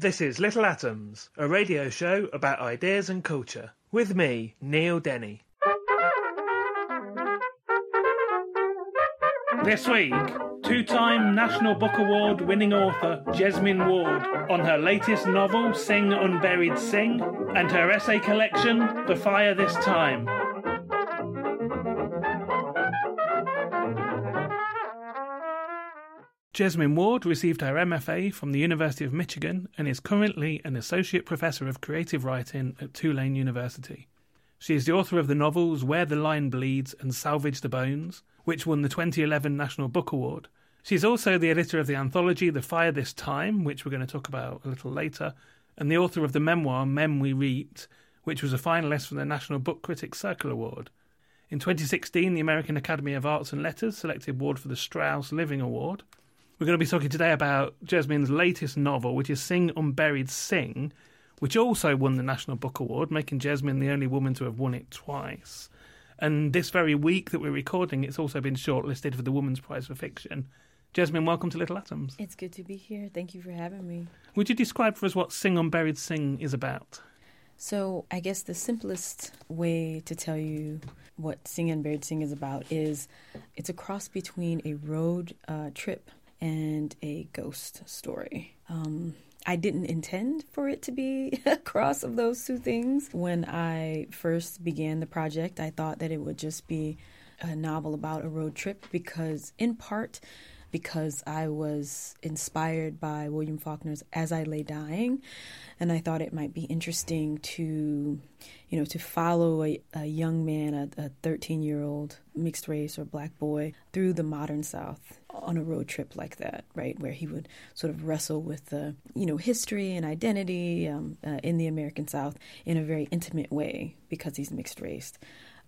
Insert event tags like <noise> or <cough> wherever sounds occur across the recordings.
This is Little Atoms, a radio show about ideas and culture, with me, Neil Denny. This week, two time National Book Award winning author Jesmyn Ward on her latest novel, Sing Unburied Sing, and her essay collection, The Fire This Time. Jesmyn Ward received her MFA from the University of Michigan and is currently an Associate Professor of Creative Writing at Tulane University. She is the author of the novels Where the Line Bleeds and Salvage the Bones, which won the 2011 National Book Award. She's also the editor of the anthology The Fire This Time, which we're going to talk about a little later, and the author of the memoir Men We Reaped, which was a finalist for the National Book Critics Circle Award. In 2016, the American Academy of Arts and Letters selected Ward for the Strauss Living Award. We're going to be talking today about Jesmyn's latest novel, which is Sing Unburied Sing, which also won the National Book Award, making Jesmyn the only woman to have won it twice. And this very week that we're recording, it's also been shortlisted for the Women's Prize for Fiction. Jesmyn, welcome to Little Atoms. It's good to be here. Thank you for having me. Would you describe for us what Sing Unburied Sing is about? So, I guess the simplest way to tell you what Sing Unburied Sing is about is it's a cross between a road uh, trip and a ghost story. Um, I didn't intend for it to be <laughs> a cross of those two things. When I first began the project, I thought that it would just be a novel about a road trip because, in part, because I was inspired by William Faulkner's As I Lay Dying, and I thought it might be interesting to, you know, to follow a, a young man, a 13 year old mixed race or black boy, through the modern South on a road trip like that, right, where he would sort of wrestle with the, you know, history and identity um, uh, in the American South in a very intimate way because he's mixed race.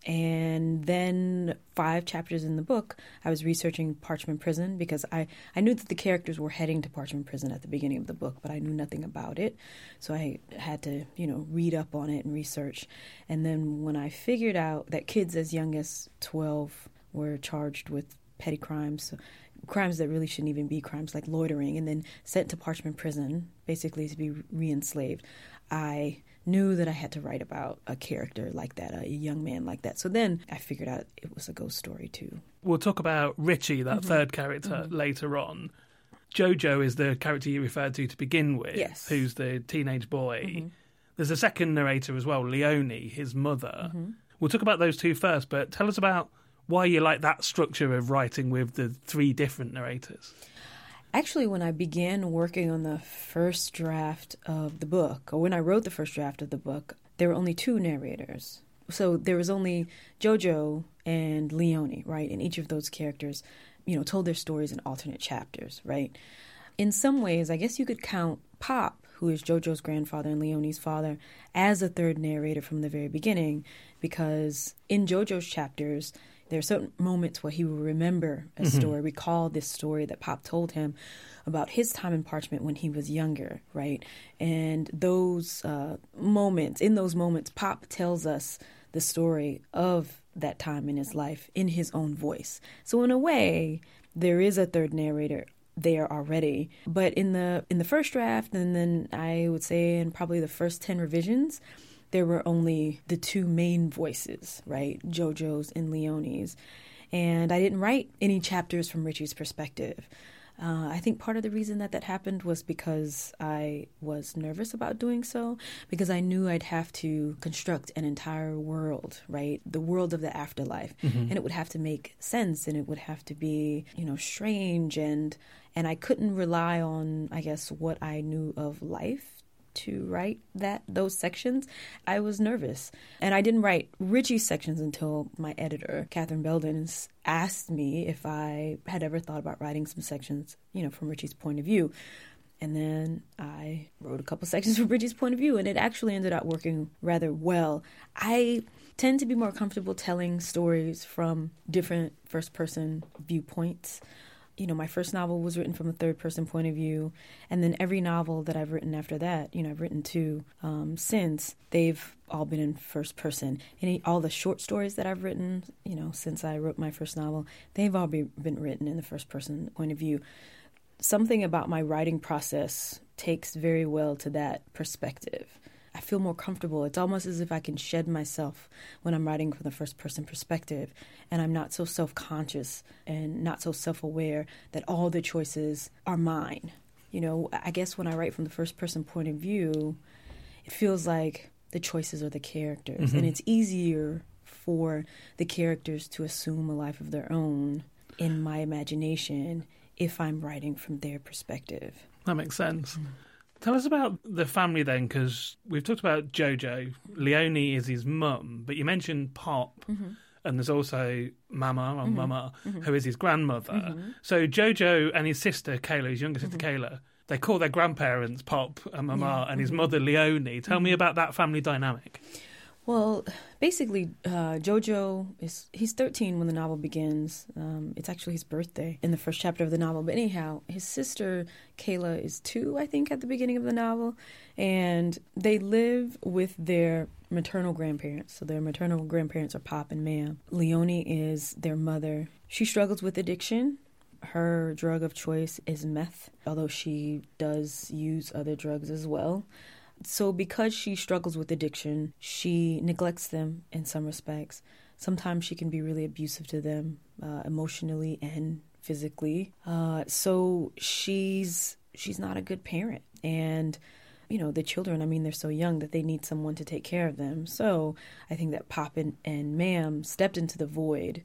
And then five chapters in the book, I was researching Parchman Prison because I, I knew that the characters were heading to Parchman Prison at the beginning of the book, but I knew nothing about it. So I had to, you know, read up on it and research. And then when I figured out that kids as young as 12 were charged with petty crimes, crimes that really shouldn't even be crimes like loitering, and then sent to Parchman Prison, basically to be re enslaved, I knew that I had to write about a character like that, a young man like that. So then I figured out it was a ghost story too. We'll talk about Richie, that Mhm. third character, Mhm. later on. Jojo is the character you referred to to begin with, Yes. who's the teenage boy. Mhm. There's a second narrator as well, Leonie, his mother. Mhm. We'll talk about those two first, but tell us about why you like that structure of writing with the three different narrators. Actually, when I began working on the first draft of the book, or when I wrote the first draft of the book, there were only two narrators. So there was only Jojo and Leonie, right? And each of those characters, you know, told their stories in alternate chapters, right? In some ways, I guess you could count Pop, who is Jojo's grandfather and Leonie's father, as a third narrator from the very beginning, because in Jojo's chapters, there are certain moments where he will remember a Mhm. story, recall this story that Pop told him about his time in Parchman when he was younger, right? And those uh, moments, in those moments, Pop tells us the story of that time in his life in his own voice. So in a way, there is a third narrator there already. But in the in the first draft, and then I would say in probably the first ten revisions, there were only the two main voices, right? JoJo's and Leonie's. And I didn't write any chapters from Richie's perspective. Uh, I think part of the reason that that happened was because I was nervous about doing so, because I knew I'd have to construct an entire world, right? The world of the afterlife. And it would have to make sense and it would have to be, you know, strange and and I couldn't rely on, I guess, what I knew of life to write that those sections, I was nervous, and I didn't write Richie's sections until my editor, Kathryn Belden, asked me if I had ever thought about writing some sections, you know, from Richie's point of view. And then I wrote a couple sections <laughs> from Richie's point of view, and it actually ended up working rather well. I tend to be more comfortable telling stories from different first person viewpoints you know, my first novel was written from a third person point of view. And then every novel that I've written after that, you know, I've written two um, since, they've all been in first person. And all the short stories that I've written, you know, since I wrote my first novel, they've all be, been written in the first person point of view. Something about my writing process takes very well to that perspective. I feel more comfortable. It's almost as if I can shed myself when I'm writing from the first person perspective, and I'm not so self conscious and not so self aware that all the choices are mine. You know, I guess when I write from the first person point of view, it feels like the choices are the characters, mm-hmm. and it's easier for the characters to assume a life of their own in my imagination if I'm writing from their perspective. That makes sense. Mm-hmm. Tell us about the family then, because we've talked about Jojo. Leonie is his mum, but you mentioned Pop, mm-hmm. and there's also Mama or mm-hmm. Mama, mm-hmm. Who is his grandmother. Mm-hmm. So Jojo and his sister Kayla, his younger sister mm-hmm. Kayla, they call their grandparents Pop and Mama, yeah. and his mm-hmm. mother Leonie. Tell me about that family dynamic. Well, basically, uh, Jojo is he's 13 when the novel begins. Um, it's actually his birthday in the first chapter of the novel. But anyhow, his sister Kayla is two, I think, at the beginning of the novel, and they live with their maternal grandparents. So their maternal grandparents are Pop and Mam. Leonie is their mother. She struggles with addiction. Her drug of choice is meth, although she does use other drugs as well. So, because she struggles with addiction, she neglects them in some respects. Sometimes she can be really abusive to them, uh, emotionally and physically. Uh, so she's she's not a good parent, and you know the children. I mean, they're so young that they need someone to take care of them. So I think that Pop and, and Mam stepped into the void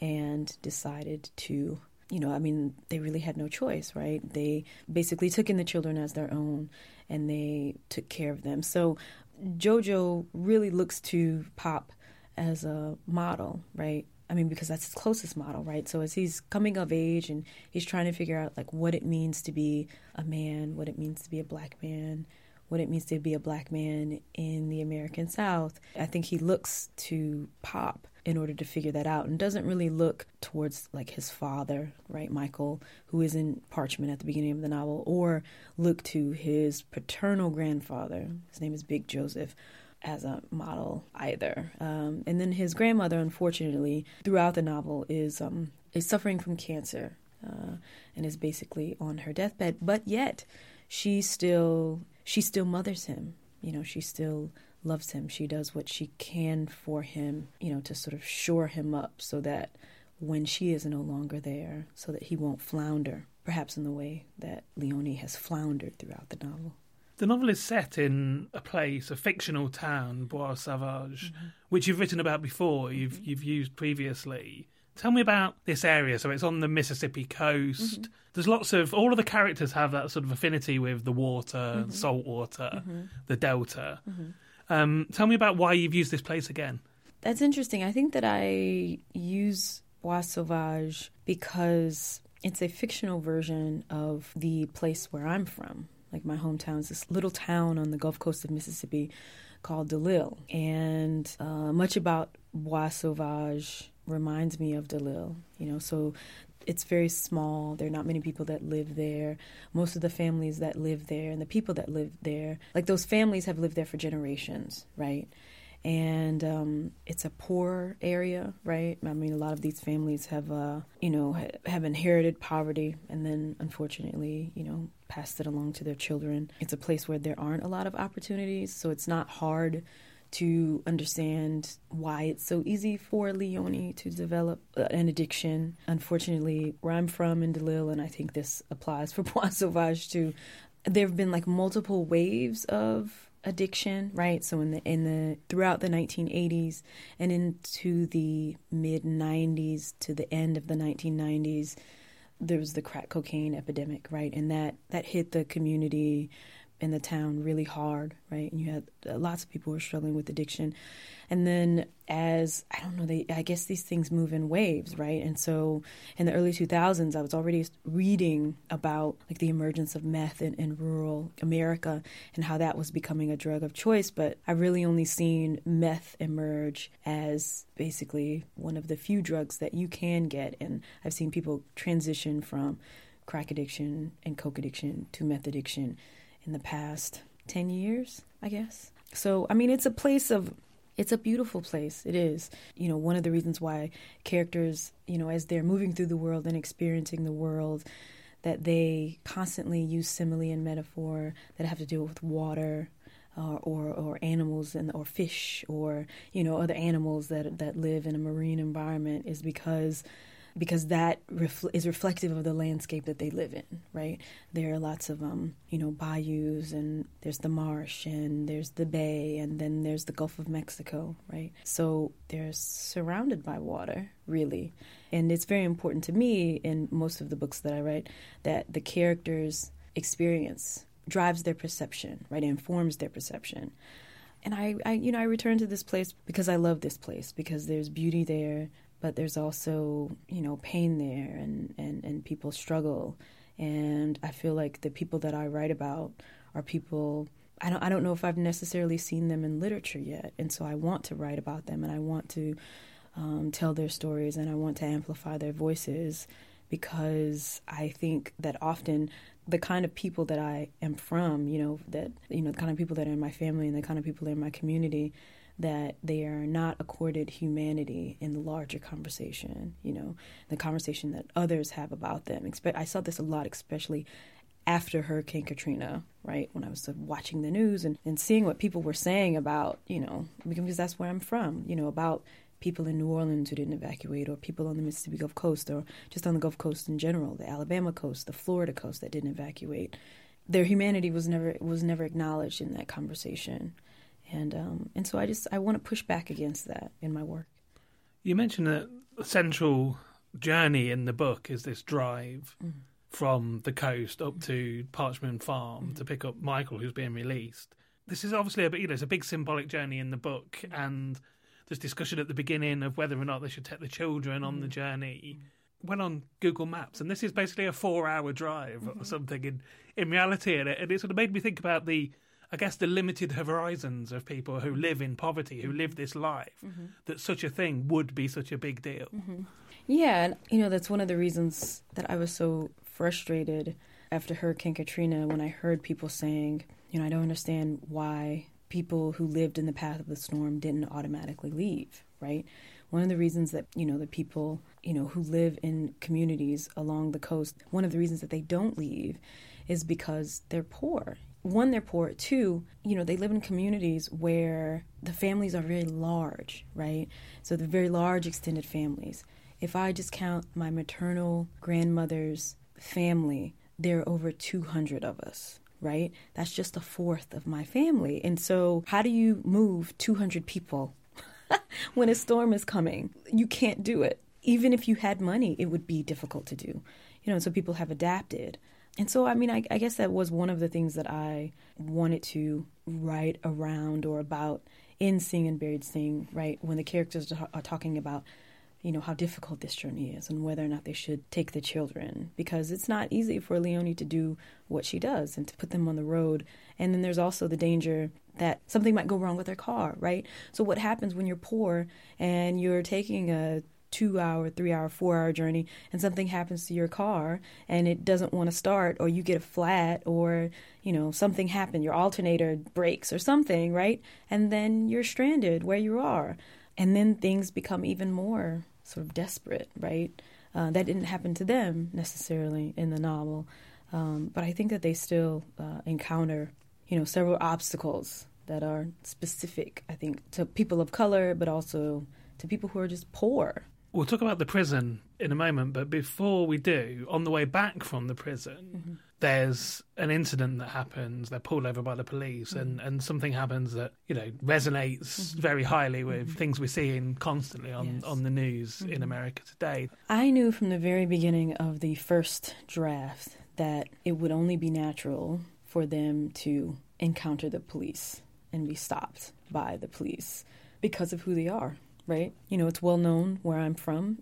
and decided to you know, I mean, they really had no choice, right? They basically took in the children as their own and they took care of them. So JoJo really looks to Pop as a model, right? I mean, because that's his closest model, right? So as he's coming of age and he's trying to figure out like what it means to be a man, what it means to be a black man, what it means to be a black man in the American South, I think he looks to Pop in order to figure that out and doesn't really look towards like his father, right, Michael, who is in parchman at the beginning of the novel, or look to his paternal grandfather, his name is Big Joseph, as a model either. Um, and then his grandmother, unfortunately, throughout the novel, is um, is suffering from cancer uh, and is basically on her deathbed. But yet, she still she still mothers him. You know, she still loves him. She does what she can for him, you know, to sort of shore him up so that when she is no longer there, so that he won't flounder, perhaps in the way that Leonie has floundered throughout the novel. The novel is set in a place, a fictional town, Bois Sauvage, mm-hmm. which you've written about before, you've mm-hmm. you've used previously. Tell me about this area. So it's on the Mississippi coast. Mm-hmm. There's lots of all of the characters have that sort of affinity with the water, mm-hmm. salt water, mm-hmm. the delta. Um, tell me about why you've used this place again. That's interesting. I think that I use Bois Sauvage because it's a fictional version of the place where I'm from. Like my hometown is this little town on the Gulf Coast of Mississippi called DeLisle. And uh, much about Bois Sauvage reminds me of DeLisle. You know, so it's very small. There are not many people that live there. Most of the families that live there and the people that live there, like those families have lived there for generations, right? And um, it's a poor area, right? I mean, a lot of these families have, uh, you know, have inherited poverty and then, unfortunately, you know, passed it along to their children. It's a place where there aren't a lot of opportunities, so it's not hard to understand why it's so easy for Leonie to develop uh, an addiction. Unfortunately, where I'm from in DeLisle, and I think this applies for <laughs> Bois Sauvage too, there have been like multiple waves of addiction, right? So in the in the throughout the 1980s and into the mid 90s to the end of the 1990s, there was the crack cocaine epidemic, right? And that that hit the community in the town really hard, right? And you had uh, lots of people who were struggling with addiction. And then as I don't know, they I guess these things move in waves, right? And so in the early 2000s, I was already reading about like the emergence of meth in, in rural America and how that was becoming a drug of choice. But I really only seen meth emerge as basically one of the few drugs that you can get, and I've seen people transition from crack addiction and coke addiction to meth addiction in the past 10 years, I guess. So, I mean, it's a place of it's a beautiful place. It is. You know, one of the reasons why characters, you know, as they're moving through the world and experiencing the world, that they constantly use simile and metaphor that have to do with water, uh, or or animals and or fish or you know other animals that that live in a marine environment is because because that refl- is reflective of the landscape that they live in, right? There are lots of, um, you know, bayous, and there's the marsh, and there's the bay, and then there's the Gulf of Mexico, right? So they're surrounded by water, really. And it's very important to me in most of the books that I write that the characters' experience drives their perception, right? It informs their perception. And I, I, you know, I return to this place because I love this place because there's beauty there but there's also you know pain there and, and, and people struggle. And I feel like the people that I write about are people I don't I don't know if I've necessarily seen them in literature yet. And so I want to write about them and I want to um, tell their stories and I want to amplify their voices because I think that often the kind of people that I am from, you know, that you know, the kind of people that are in my family and the kind of people that are in my community, that they are not accorded humanity in the larger conversation, you know, the conversation that others have about them. I saw this a lot, especially after Hurricane Katrina, right? When I was uh, watching the news and, and seeing what people were saying about, you know, because that's where I'm from, you know, about people in New Orleans who didn't evacuate, or people on the Mississippi Gulf Coast, or just on the Gulf Coast in general, the Alabama coast, the Florida coast that didn't evacuate. Their humanity was never was never acknowledged in that conversation and um, and so I just I want to push back against that in my work. You mentioned that the central journey in the book is this drive mm. from the coast up to Parchman Farm mm. to pick up Michael, who's being released. This is obviously a you know it's a big symbolic journey in the book, and there's discussion at the beginning of whether or not they should take the children on the mm. journey. Went on Google Maps, and this is basically a four-hour drive mm-hmm. or something in in reality, and it, and it sort of made me think about the I guess the limited horizons of people who live in poverty, who live this life, mm-hmm. that such a thing would be such a big deal. Mm-hmm. Yeah, and you know that's one of the reasons that I was so frustrated after Hurricane Katrina when I heard people saying, you know, I don't understand why people who lived in the path of the storm didn't automatically leave, right? One of the reasons that, you know, the people, you know, who live in communities along the coast, one of the reasons that they don't leave is because they're poor one, they're poor. Two, you know, they live in communities where the families are very large, right? So they're very large extended families. If I just count my maternal grandmother's family, there are over 200 of us, right? That's just a fourth of my family. And so, how do you move 200 people <laughs> when a storm is coming? You can't do it. Even if you had money, it would be difficult to do. You know, so people have adapted. And so, I mean, I, I, guess that was one of the things that I wanted to write around or about in Sing Unburied Sing, right? When the characters are talking about, you know, how difficult this journey is and whether or not they should take the children. Because it's not easy for Leonie to do what she does and to put them on the road. And then there's also the danger that something might go wrong with their car, right? So, what happens when you're poor and you're taking a two hour, three hour, four hour journey and something happens to your car and it doesn't want to start or you get a flat or, you know, something happened, your alternator breaks or something, right? And then you're stranded where you are. And then things become even more sort of desperate, right? Uh, that didn't happen to them necessarily in the novel. Um, but I think that they still uh, encounter, you know, several obstacles that are specific, I think, to people of color, but also to people who are just poor. We'll talk about the prison in a moment, but before we do, on the way back from the prison, Mm-hmm. there's an incident that happens. They're pulled over by the police, and, Mm-hmm. and something happens that you know resonates very highly with things we're seeing constantly on, Mm-hmm. Yes. on the news in America today. I knew from the very beginning of the first draft that it would only be natural for them to encounter the police and be stopped by the police because of who they are, right? You know, it's well known where I'm from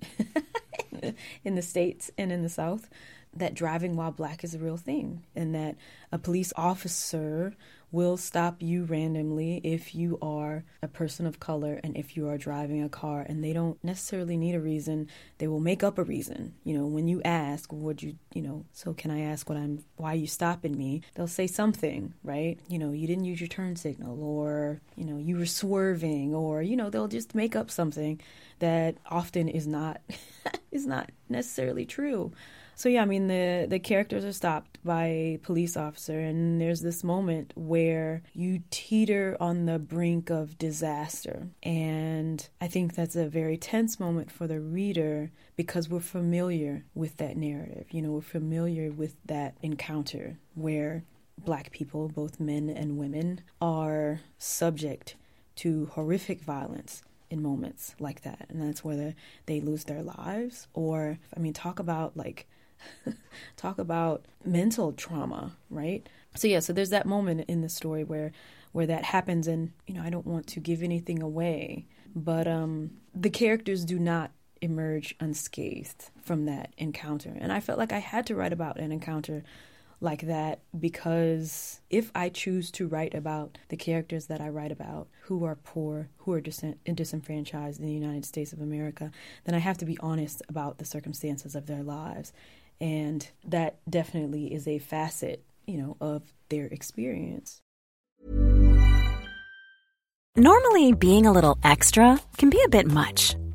<laughs> in the States and in the South that driving while black is a real thing and that a police officer will stop you randomly if you are a person of color and if you are driving a car and they don't necessarily need a reason. They will make up a reason. You know when you ask would you you know so can i ask what i'm why are you stopping me? They'll say something right? You know you didn't use your turn signal or you know you were swerving or you know they'll just make up something that often is not <laughs> is not necessarily true. So yeah, I mean the the characters are stopped by a police officer and there's this moment where you teeter on the brink of disaster. And I think that's a very tense moment for the reader because we're familiar with that narrative. You know, we're familiar with that encounter where black people, both men and women, are subject to horrific violence in moments like that. And that's whether they lose their lives or I mean talk about like <laughs> talk about mental trauma, right? So yeah, so there's that moment in the story where where that happens and you know, I don't want to give anything away, but um the characters do not emerge unscathed from that encounter. And I felt like I had to write about an encounter like that because if I choose to write about the characters that I write about who are poor, who are dis- disenfranchised in the United States of America, then I have to be honest about the circumstances of their lives. And that definitely is a facet, you know, of their experience. Normally, being a little extra can be a bit much,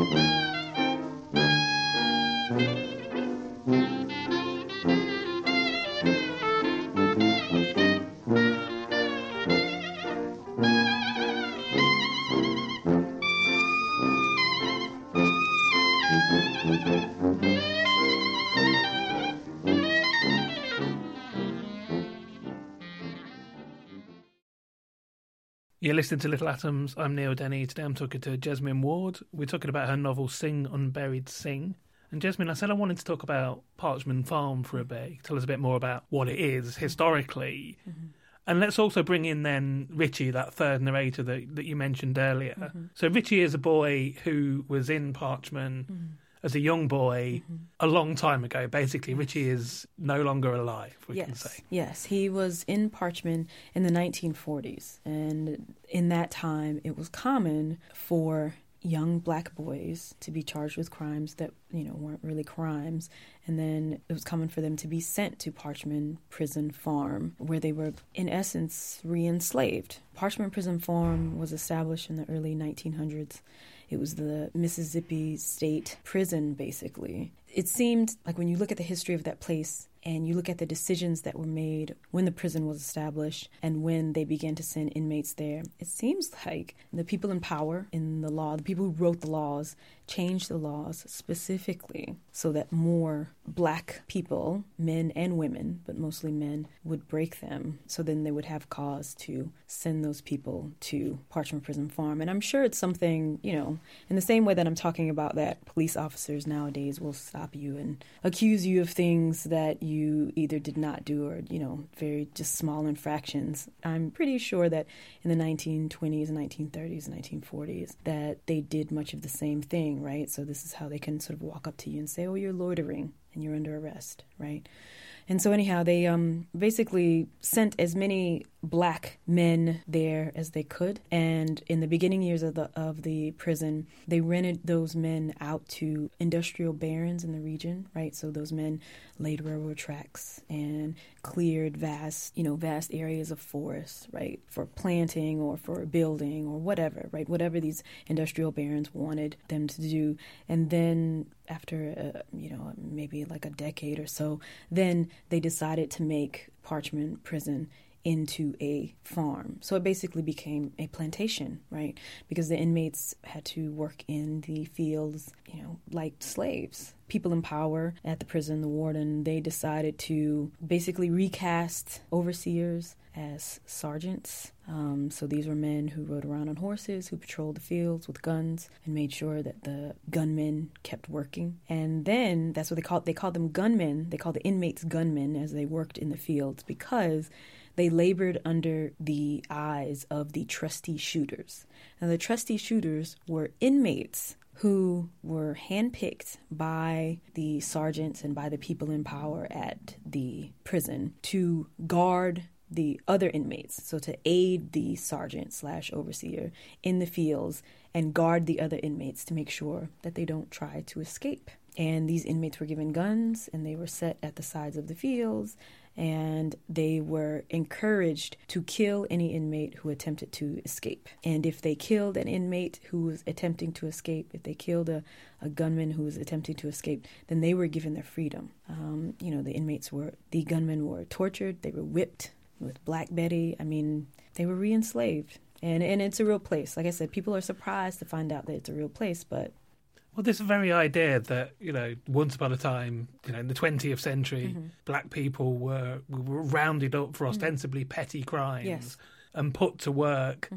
Mm-hmm. You're listening to Little Atoms. I'm Neil Denny. Today I'm talking to Jesmyn Ward. We're talking about her novel Sing Unburied Sing. And Jesmyn, I said I wanted to talk about Parchman Farm for a bit. Tell us a bit more about what it is historically. Mm-hmm. And let's also bring in then Richie, that third narrator that, that you mentioned earlier. Mm-hmm. So Richie is a boy who was in Parchman mm-hmm. As a young boy mm-hmm. a long time ago. Basically, Richie is no longer alive, we can yes, say. yes, he was in Parchman in the 1940s, and in that time, it was common for young black boys to be charged with crimes that you know weren't really crimes and then it was common for them to be sent to parchman prison farm where they were in essence re-enslaved. Parchman prison farm was established in the early 1900s it was the mississippi state prison basically it seemed like when you look at the history of that place and you look at the decisions that were made when the prison was established and when they began to send inmates there, it seems like the people in power in the law, the people who wrote the laws, changed the laws specifically so that more black people, men and women, but mostly men, would break them. So then they would have cause to send those people to Parchman Prison Farm. And I'm sure it's something, you know, in the same way that I'm talking about that police officers nowadays will stop you and accuse you of things that you either did not do or, you know, very just small infractions. I'm pretty sure that in the 1920s and 1930s and 1940s that they did much of the same thing, right? So this is how they can sort of walk up to you and say, "Oh, you're loitering and you're under arrest," right? And so anyhow, they um, basically sent as many black men there as they could. And in the beginning years of the of the prison, they rented those men out to industrial barons in the region, right? So those men laid railroad tracks and cleared vast, you know, vast areas of forest, right, for planting or for building or whatever, right? Whatever these industrial barons wanted them to do. And then after, uh, you know, maybe like a decade or so, then they decided to make Parchman Prison into a farm. So it basically became a plantation, right? Because the inmates had to work in the fields, you know, like slaves. People in power at the prison, the warden, they decided to basically recast overseers as sergeants. Um, so these were men who rode around on horses, who patrolled the fields with guns, and made sure that the gunmen kept working. And then that's what they called they called them gunmen. They called the inmates gunmen as they worked in the fields because they labored under the eyes of the trusty shooters. Now, the trusty shooters were inmates who were handpicked by the sergeants and by the people in power at the prison to guard the other inmates, so to aid the sergeant slash overseer in the fields and guard the other inmates to make sure that they don't try to escape. And these inmates were given guns and they were set at the sides of the fields and they were encouraged to kill any inmate who attempted to escape. And if they killed an inmate who was attempting to escape, if they killed a, a gunman who was attempting to escape, then they were given their freedom. Um, you know, the inmates were, the gunmen were tortured, they were whipped with Black Betty. I mean, they were re enslaved. And, and it's a real place. Like I said, people are surprised to find out that it's a real place, but well, this very idea that you know, once upon a time, you know, in the 20th century, Mm-hmm. black people were were rounded up for ostensibly petty crimes Yes. and put to work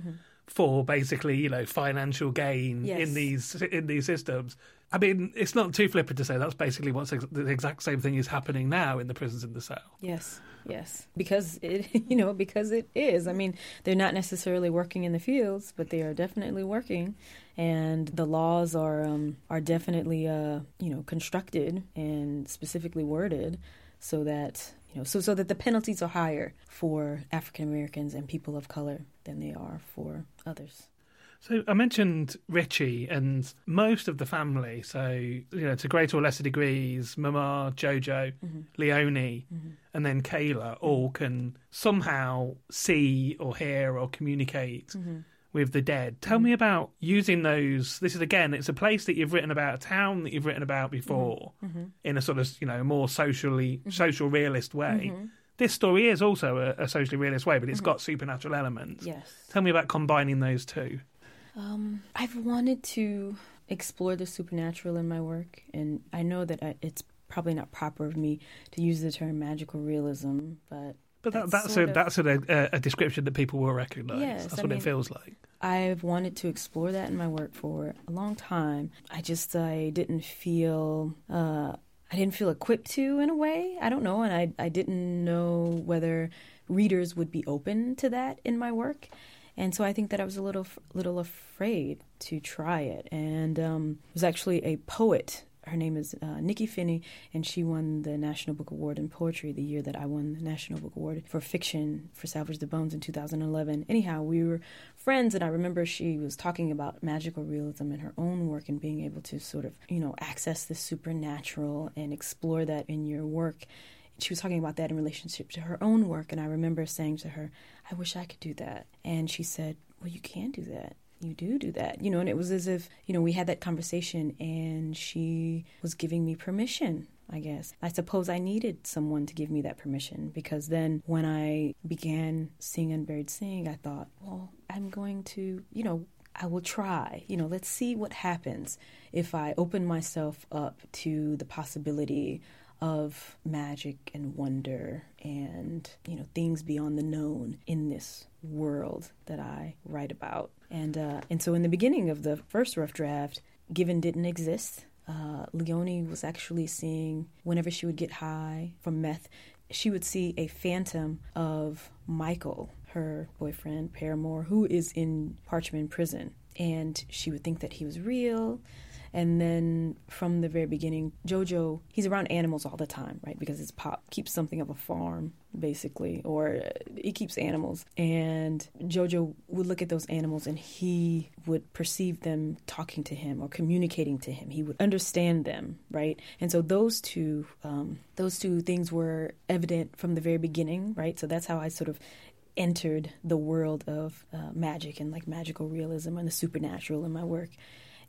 for basically, you know, financial gain Yes. in these in these systems. I mean, it's not too flippant to say that's basically what's ex- the exact same thing is happening now in the prisons in the South. Yes, yes, because it, <laughs> you know, because it is. I mean, they're not necessarily working in the fields, but they are definitely working, and the laws are um, are definitely uh, you know constructed and specifically worded so that you know so so that the penalties are higher for African Americans and people of color than they are for others. So I mentioned Richie and most of the family. So you know, to greater or lesser degrees, Mama, Jojo, mm-hmm. Leonie, mm-hmm. and then Kayla all can somehow see or hear or communicate mm-hmm. With the dead. Tell mm. me about using those. This is again, it's a place that you've written about, a town that you've written about mm-hmm. before, mm-hmm. in a sort of you know more socially mm-hmm. social realist way. This story is also a, a socially realist way, but it's got supernatural elements. Yes. Tell me about combining those two. Um, I've wanted to explore the supernatural in my work, and I know that I, it's probably not proper of me to use the term magical realism, but But that, that's sort a of- that's a, a, a description that people will recognise. Yes, that's I what mean- it feels like. I've wanted to explore that in my work for a long time. I just I didn't feel uh, I didn't feel equipped to in a way. I don't know, and I I didn't know whether readers would be open to that in my work. And so I think that I was a little little afraid to try it. And um, it was actually a poet. Her name is uh, Nikky Finney, and she won the National Book Award in Poetry the year that I won the National Book Award for fiction for Salvage the Bones in 2011. Anyhow, we were friends, and I remember she was talking about magical realism in her own work and being able to sort of, you know, access the supernatural and explore that in your work. She was talking about that in relationship to her own work, and I remember saying to her, I wish I could do that. And she said, Well, you can do that you do do that you know and it was as if you know we had that conversation and she was giving me permission I guess. I suppose I needed someone to give me that permission because then when I began Sing Unburied Sing, I thought, well, I'm going to, you know, I will try. You know, let's see what happens if I open myself up to the possibility of magic and wonder and, you know, things beyond the known in this world that I write about. And uh, and so in the beginning of the first rough draft, Given didn't exist. Uh, Leonie was actually seeing whenever she would get high from meth, she would see a phantom of Michael, her boyfriend, paramour, who is in Parchman prison. And she would think that he was real. And then from the very beginning, Jojo, he's around animals all the time, right? Because his pop keeps something of a farm, basically, or he keeps animals. And Jojo would look at those animals and he would perceive them talking to him or communicating to him. He would understand them, right? And so those two, um, those two things were evident from the very beginning, right? So that's how I sort of entered the world of uh, magic and like magical realism and the supernatural in my work.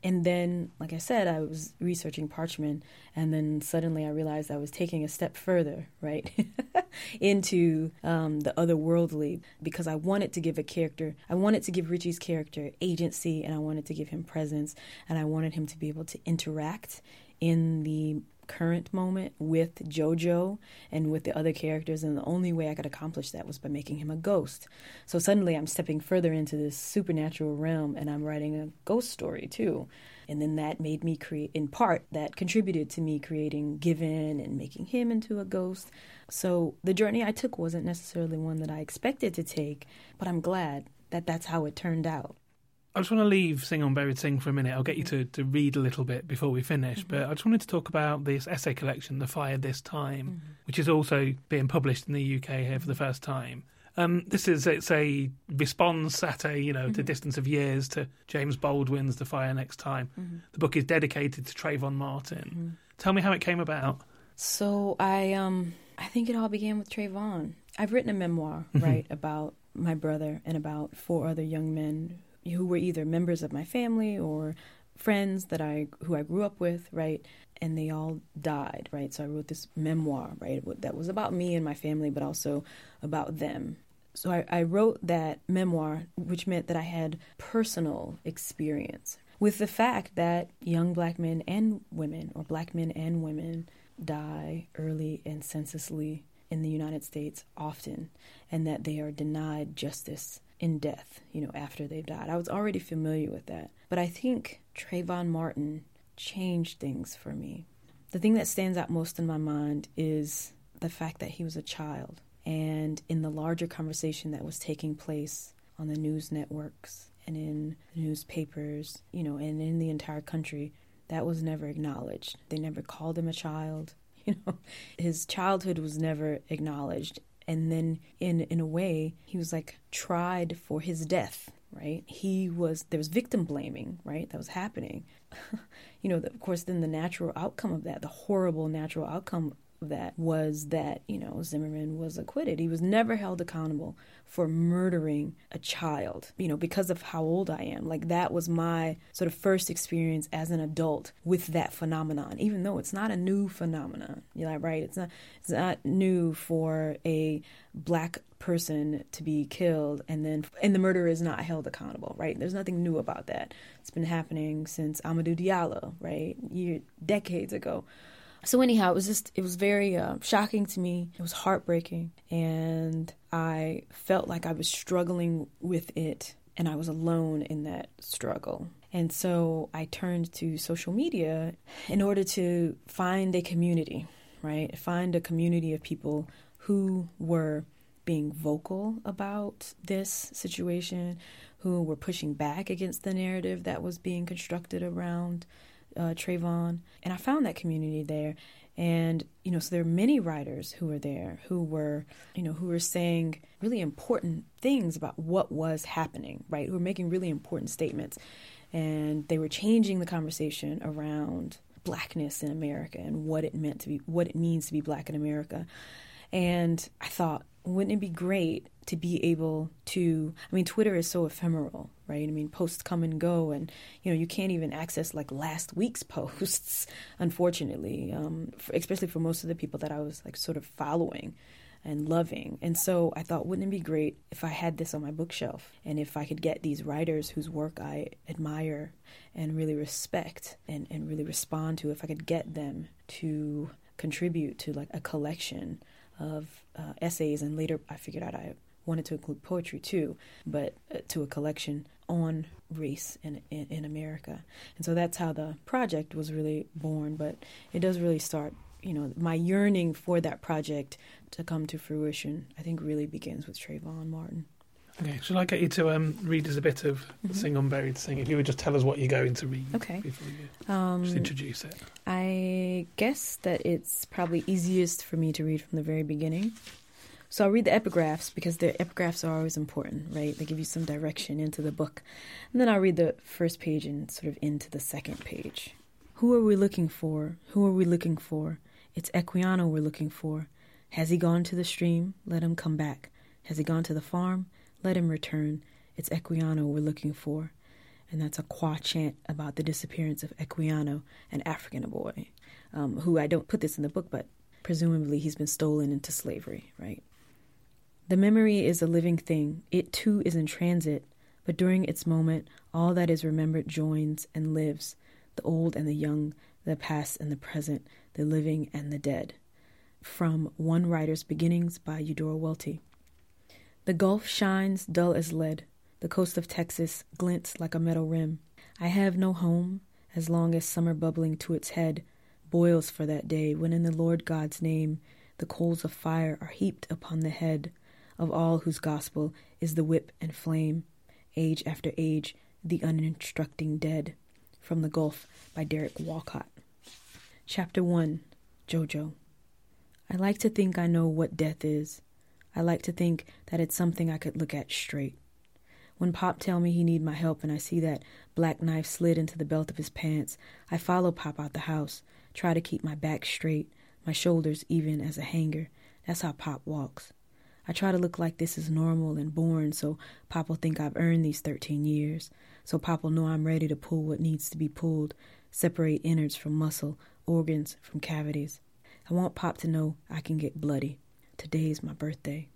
And then, like I said, I was researching parchman, and then suddenly I realized I was taking a step further, right, <laughs> into um, the otherworldly, because I wanted to give a character, I wanted to give Richie's character agency, and I wanted to give him presence, and I wanted him to be able to interact in the current moment with Jojo and with the other characters, and the only way I could accomplish that was by making him a ghost. So suddenly I'm stepping further into this supernatural realm and I'm writing a ghost story too. And then that made me create, in part, that contributed to me creating Given and making him into a ghost. So the journey I took wasn't necessarily one that I expected to take, but I'm glad that that's how it turned out. I just want to leave Sing Unburied Sing for a minute. I'll get you to, to read a little bit before we finish, mm-hmm. but I just wanted to talk about this essay collection, The Fire This Time, mm-hmm. which is also being published in the UK here for the first time. Um, this is it's a response at a you know mm-hmm. to distance of years to James Baldwin's The Fire Next Time. Mm-hmm. The book is dedicated to Trayvon Martin. Mm-hmm. Tell me how it came about. So I um I think it all began with Trayvon. I've written a memoir mm-hmm. right about my brother and about four other young men who were either members of my family or friends that I who I grew up with, right? And they all died, right? So I wrote this memoir, right, that was about me and my family, but also about them. So I, I wrote that memoir, which meant that I had personal experience with the fact that young black men and women, or black men and women, die early and senselessly in the United States often, and that they are denied justice in death, you know, after they've died. I was already familiar with that. But I think Trayvon Martin changed things for me. The thing that stands out most in my mind is the fact that he was a child. And in the larger conversation that was taking place on the news networks and in the newspapers, you know, and in the entire country, that was never acknowledged. They never called him a child. <laughs> You know, his childhood was never acknowledged and then in in a way he was like tried for his death right? He was there was victim blaming right that was happening. <laughs> You know of course then the natural outcome of that the horrible natural outcome that was that you know zimmerman was acquitted he was never held accountable for murdering a child, you know, because of how old I am. Like that was my sort of first experience as an adult with that phenomenon, even though it's not a new phenomenon. You know, right? It's not it's not new for a black person to be killed and then and the murderer is not held accountable, right? There's nothing new about that. It's been happening since Amadou Diallo, right? Year decades ago. So anyhow, it was just it was very uh, shocking to me. It was heartbreaking, and I felt like I was struggling with it, and I was alone in that struggle. And so I turned to social media in order to find a community, right? Find a community of people who were being vocal about this situation, who were pushing back against the narrative that was being constructed around uh, Trayvon, and I found that community there. And you know, so there are many writers who were there who were, you know, who were saying really important things about what was happening, right? Who were making really important statements, and they were changing the conversation around blackness in America and what it meant to be, what it means to be black in America. And I thought, wouldn't it be great to be able to i mean twitter is so ephemeral right? I mean posts come and go and you know you can't even access like last week's <laughs> posts unfortunately um, for, especially for most of the people that i was like sort of following and loving. And so i thought wouldn't it be great if i had this on my bookshelf and if i could get these writers whose work i admire and really respect and, and really respond to if i could get them to contribute to like a collection of uh, essays, and later I figured out I wanted to include poetry too, but uh, to a collection on race in, in, in America. And so that's how the project was really born. But it does really start, you know, my yearning for that project to come to fruition. I think really begins with Trayvon Martin. Okay, shall I get you to um, read us a bit of mm-hmm. Sing Unburied Sing? If you would just tell us what you're going to read okay. before you um, just introduce it. I guess that it's probably easiest for me to read from the very beginning. So I'll read the epigraphs because the epigraphs are always important, right? They give you some direction into the book. And then I'll read the first page and sort of into the second page. Who are we looking for? Who are we looking for? It's Equiano we're looking for. Has he gone to the stream? Let him come back. Has he gone to the farm? Let him return. It's Equiano we're looking for. And that's a qua chant about the disappearance of Equiano, an African boy, um, who I don't put this in the book, but presumably he's been stolen into slavery, right? The memory is a living thing. It too is in transit, but during its moment, all that is remembered joins and lives the old and the young, the past and the present, the living and the dead. From One Writer's Beginnings by Eudora Welty. The Gulf shines dull as lead. The coast of Texas glints like a metal rim. I have no home as long as summer bubbling to its head boils for that day when in the Lord God's name the coals of fire are heaped upon the head of all whose gospel is the whip and flame, age after age, the uninstructing dead. From the Gulf by Derek Walcott. Chapter 1 Jojo. I like to think I know what death is. I like to think that it's something I could look at straight. When Pop tell me he need my help and I see that black knife slid into the belt of his pants, I follow Pop out the house, try to keep my back straight, my shoulders even as a hanger. That's how Pop walks. I try to look like this is normal and born so Pop will think I've earned these 13 years, so Pop will know I'm ready to pull what needs to be pulled, separate innards from muscle, organs from cavities. I want Pop to know I can get bloody. Today's my birthday.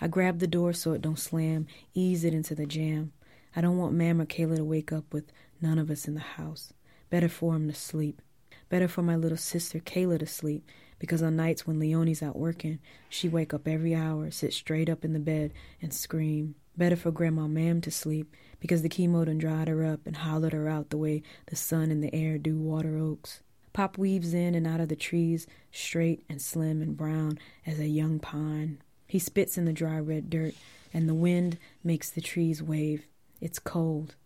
I grab the door so it don't slam, ease it into the jamb. I don't want Mam or Kayla to wake up with none of us in the house. Better for 'em to sleep. Better for my little sister Kayla to sleep, because on nights when Leonie's out working, she wake up every hour, sit straight up in the bed, and scream. Better for Grandma Mam to sleep, because the chemo done dried her up and hollowed her out the way the sun and the air do water oaks. Pop weaves in and out of the trees, straight and slim and brown as a young pine. He spits in the dry red dirt, and the wind makes the trees wave. It's cold.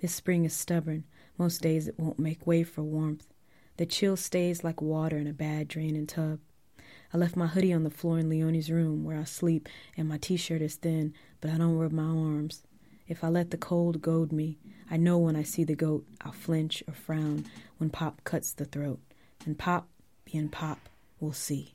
This spring is stubborn. Most days it won't make way for warmth. The chill stays like water in a bad draining tub. I left my hoodie on the floor in Leonie's room where I sleep, and my t shirt is thin, but I don't rub my arms. If I let the cold goad me, I know when I see the goat, I'll flinch or frown when Pop cuts the throat. And Pop, being Pop, we'll see.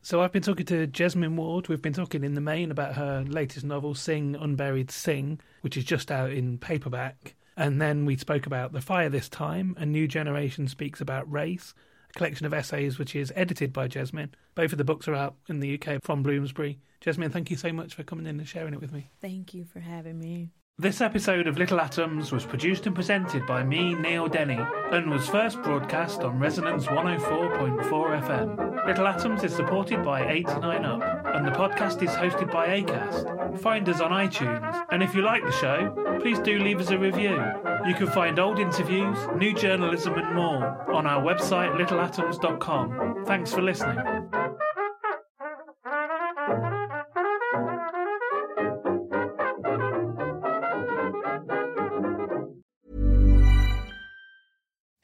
So I've been talking to Jesmyn Ward. We've been talking in the main about her latest novel, Sing Unburied Sing, which is just out in paperback. And then we spoke about The Fire this time. A New Generation Speaks About Race, a collection of essays which is edited by Jesmyn. Both of the books are out in the UK from Bloomsbury. Jesmyn, thank you so much for coming in and sharing it with me. Thank you for having me. This episode of Little Atoms was produced and presented by me, Neil Denny, and was first broadcast on Resonance 104.4 FM. Little Atoms is supported by 89UP, and the podcast is hosted by ACAST. Find us on iTunes, and if you like the show, please do leave us a review. You can find old interviews, new journalism, and more on our website littleatoms.com. Thanks for listening.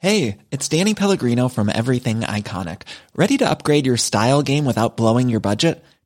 Hey, it's Danny Pellegrino from Everything Iconic. Ready to upgrade your style game without blowing your budget?